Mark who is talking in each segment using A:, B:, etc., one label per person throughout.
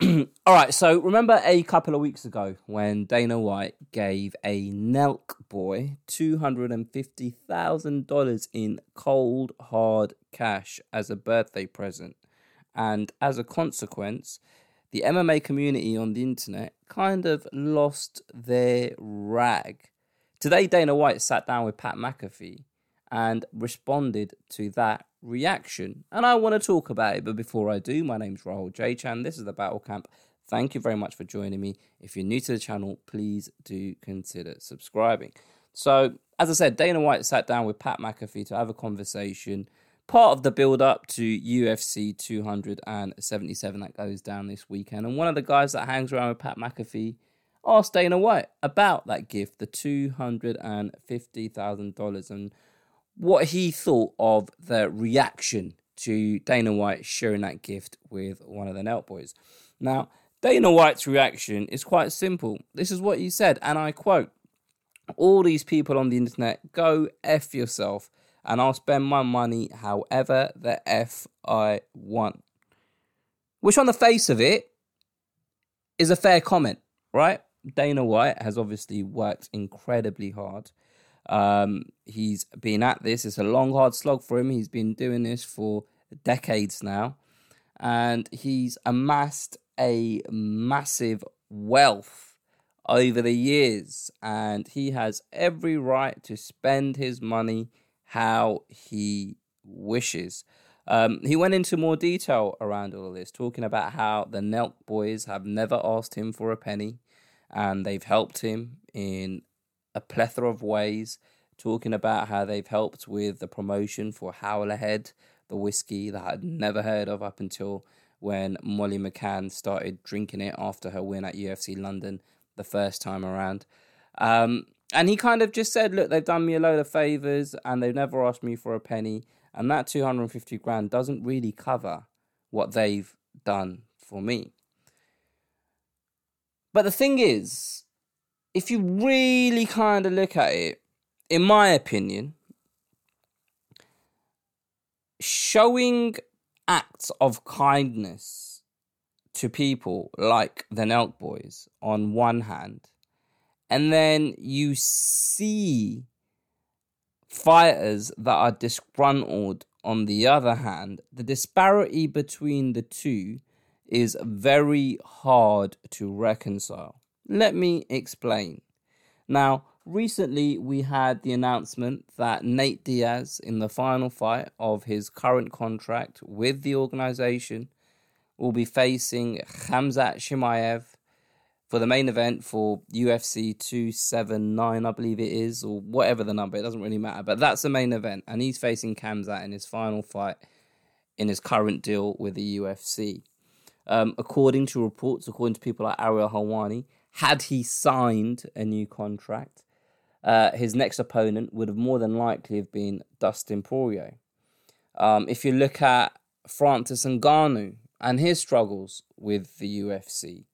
A: All right, so remember a couple of weeks ago when Dana White gave a Nelk boy $250,000 in cold, hard cash as a birthday present. And as a consequence, the MMA community on the internet kind of lost their rag. Today, Dana White sat down with Pat McAfee and responded to that reaction. And I want to talk about it, but before I do, my name's Rahul J Chan. This is the Battle Camp. Thank you very much for joining me. If you're new to the channel, please do consider subscribing. So, as I said, Dana White sat down with Pat McAfee to have a conversation part of the build up to UFC 277 that goes down this weekend. And one of the guys that hangs around with Pat McAfee asked Dana White about that gift, the $250,000, and what he thought of the reaction to Dana White sharing that gift with one of the Nelk boys. Now, Dana White's reaction is quite simple. This is what he said, and I quote All these people on the internet, go F yourself and I'll spend my money however the F I want. Which, on the face of it, is a fair comment, right? Dana White has obviously worked incredibly hard. Um, he's been at this. It's a long, hard slog for him. He's been doing this for decades now. And he's amassed a massive wealth over the years. And he has every right to spend his money how he wishes. Um, he went into more detail around all of this, talking about how the Nelk boys have never asked him for a penny and they've helped him in a plethora of ways, talking about how they've helped with the promotion for Howler Head, the whiskey that I'd never heard of up until when Molly McCann started drinking it after her win at UFC London the first time around. Um, and he kind of just said, look, they've done me a load of favors and they've never asked me for a penny. And that 250 grand doesn't really cover what they've done for me. But the thing is, if you really kind of look at it, in my opinion, showing acts of kindness to people like the Nelk Boys on one hand and then you see fighters that are disgruntled on the other hand, the disparity between the two is very hard to reconcile. Let me explain. Now, recently we had the announcement that Nate Diaz, in the final fight of his current contract with the organization, will be facing Khamzat Chimaev for the main event for UFC 279, I believe it is, or whatever the number, it doesn't really matter. But that's the main event, and he's facing Khamzat in his final fight in his current deal with the UFC. Um, according to reports, according to people like Ariel Helwani, had he signed a new contract, uh, his next opponent would have more than likely have been Dustin Poirier. Um, if you look at Francis Ngannou and his struggles with the UFC,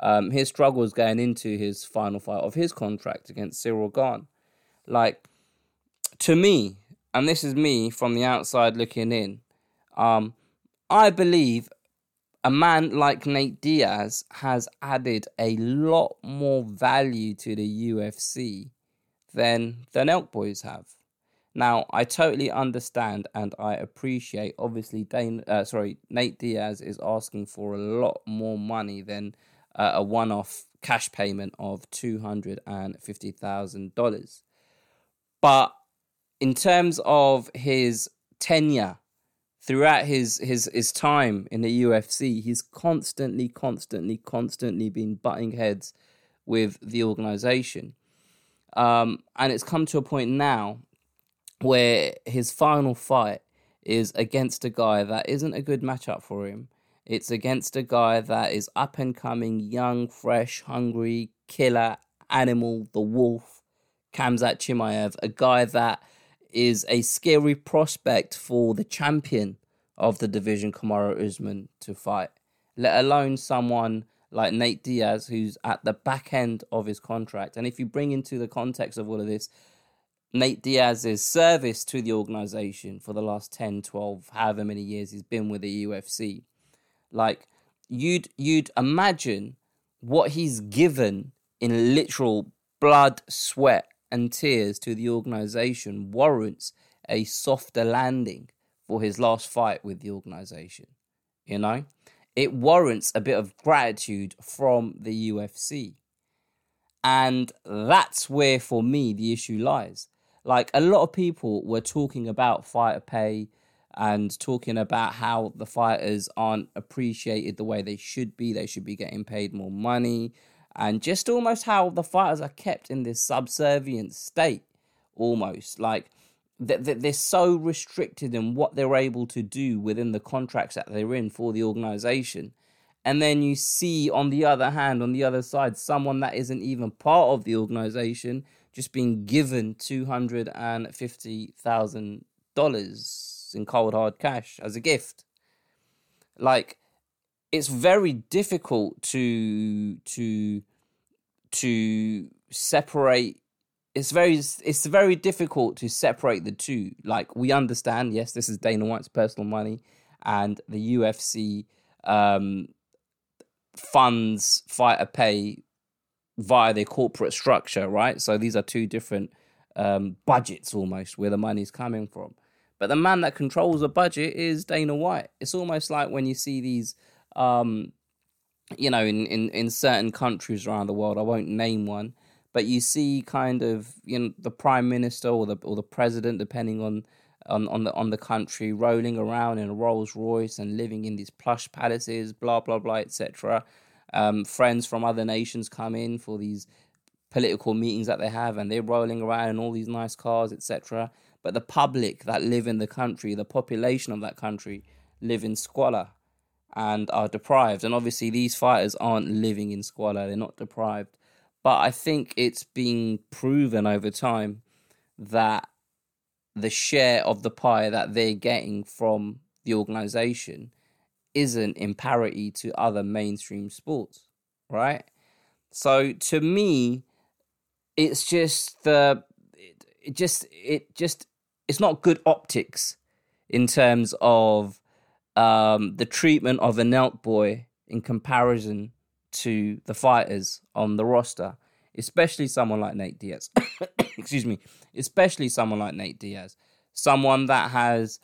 A: um, his struggles going into his final fight of his contract against Ciryl Gane. Like, to me, and this is me from the outside looking in, um, I believe a man like Nate Diaz has added a lot more value to the UFC than the Nelk Boys have. Now, I totally understand and I appreciate. Obviously, Dane, uh, sorry, Nate Diaz is asking for a lot more money than uh, a one off cash payment of $250,000. But in terms of his tenure throughout his, his, his time in the UFC, he's constantly, constantly, constantly been butting heads with the organization. Um, and it's come to a point now where his final fight is against a guy that isn't a good matchup for him. It's against a guy that is up and coming, young, fresh, hungry, killer, animal, the wolf, Khamzat Chimaev, a guy that is a scary prospect for the champion of the division, Kamaru Usman, to fight. Let alone someone like Nate Diaz, who's at the back end of his contract. And if you bring into the context of all of this, Nate Diaz's service to the organization for the last 10, 12, however many years he's been with the UFC, like you'd you'd imagine what he's given in literal blood, sweat, and tears to the organization warrants a softer landing for his last fight with the organization. You know, it warrants a bit of gratitude from the UFC. And that's where, for me, the issue lies. Like, a lot of people were talking about fighter pay and talking about how the fighters aren't appreciated the way they should be. They should be getting paid more money. And just almost how the fighters are kept in this subservient state, almost. Like, that that they're so restricted in what they're able to do within the contracts that they're in for the organization. And then you see, on the other hand, on the other side, someone that isn't even part of the organization just being given $250,000 in cold hard cash as a gift. Like, it's very difficult to to to separate it's very it's very difficult to separate the two. Like we understand, yes, this is Dana White's personal money, and the UFC um, funds fighter pay via their corporate structure, right? So these are two different um, budgets almost where the money's coming from. But the man that controls the budget is Dana White. It's almost like when you see these, um, you know, in, in, in certain countries around the world, I won't name one, but you see kind of you know the prime minister or the or the president, depending on on on the on the country, rolling around in a Rolls Royce and living in these plush palaces, blah blah blah, etc. Um, friends from other nations come in for these political meetings that they have, and they're rolling around in all these nice cars, etc. But the public that live in the country, the population of that country, live in squalor and are deprived. And obviously, these fighters aren't living in squalor; they're not deprived. But I think it's been proven over time that the share of the pie that they're getting from the organization isn't in parity to other mainstream sports, right? So to me, it's just the it, just it just it's not good optics in terms of um, the treatment of a Nelk boy in comparison to the fighters on the roster, especially someone like Nate Diaz. Excuse me, especially someone like Nate Diaz, someone that has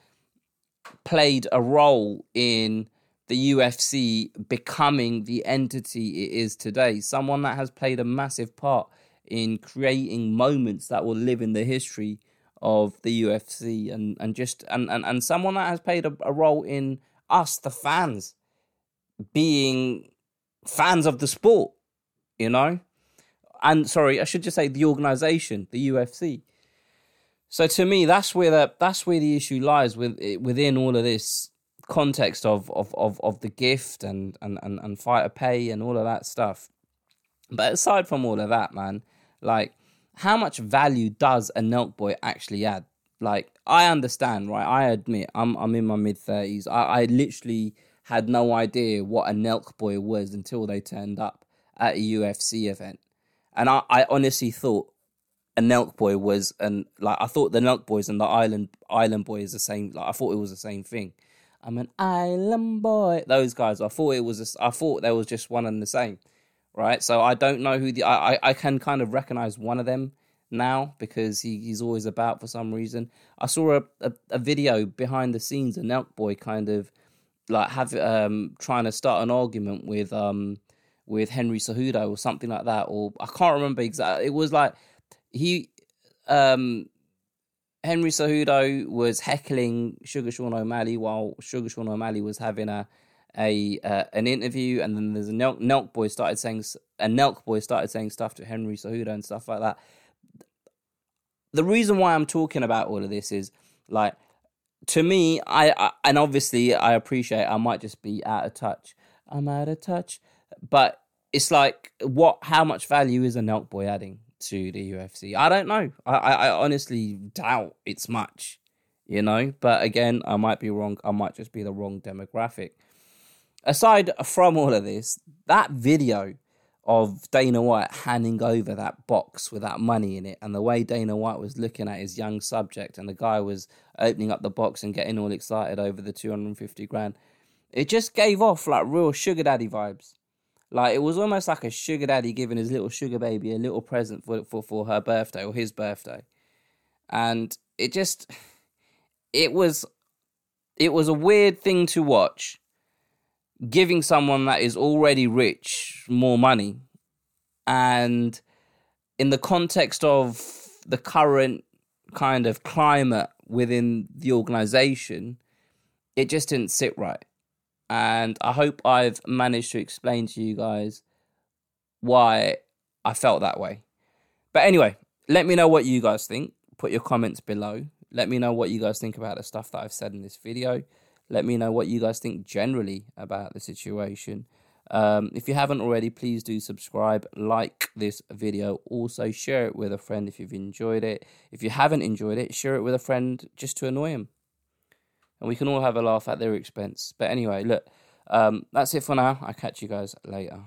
A: played a role in the UFC becoming the entity it is today, someone that has played a massive part in creating moments that will live in the history of the UFC and, and just and, and, and someone that has played a, a role in us, the fans, being fans of the sport, you know? And sorry, I should just say the organization, the UFC. So to me, that's where the that's where the issue lies with eh, within all of this context of of of, of the gift and, and and and fighter pay and all of that stuff. But aside from all of that, man, like how much value does a Nelk boy actually add? Like I understand, right? I admit I'm I'm in my mid thirties. I, I literally had no idea what a Nelk boy was until they turned up at a UFC event. And I, I honestly thought a Nelk boy was and like I thought the Nelk boys and the island island boy is the same like I thought it was the same thing. I'm an island boy. Those guys, I thought it was a, I thought there was just one and the same. Right? So I don't know who the I, I, can kind of recognize one of them now because he, he's always about for some reason. I saw a, a, a video behind the scenes, a Nelk boy kind of like have um trying to start an argument with um with Henry Cejudo or something like that, or I can't remember exactly. It was like he um Henry Cejudo was heckling Sugar Sean O'Malley while Sugar Sean O'Malley was having a a uh, an interview, and then there's a Nelk, Nelk boy started saying a Nelk boy started saying stuff to Henry Cejudo and stuff like that. The reason why I'm talking about all of this is like to me, I, I and obviously I appreciate I might just be out of touch. I'm out of touch, but it's like what? How much value is a Nelk boy adding to the UFC? I don't know. I, I, I honestly doubt it's much, you know. But again, I might be wrong. I might just be the wrong demographic. Aside from all of this, that video of Dana White handing over that box with that money in it, and the way Dana White was looking at his young subject, and the guy was opening up the box and getting all excited over the 250 grand. It just gave off like real sugar daddy vibes. Like it was almost like a sugar daddy giving his little sugar baby a little present for for, for her birthday or his birthday. And it just it was it was a weird thing to watch giving someone that is already rich more money. And in the context of the current kind of climate within the organization it just didn't sit right. And i hope i've managed to explain to you guys why i felt that way. But anyway let me know what you guys think. Put your comments below. Let me know what you guys think about the stuff that I've said in this video. Let me know what you guys think generally about the situation. Um, if you haven't already, please do subscribe, like this video. Also, share it with a friend if you've enjoyed it. If you haven't enjoyed it, share it with a friend just to annoy them. And we can all have a laugh at their expense. But anyway, look, um, that's it for now. I'll catch you guys later.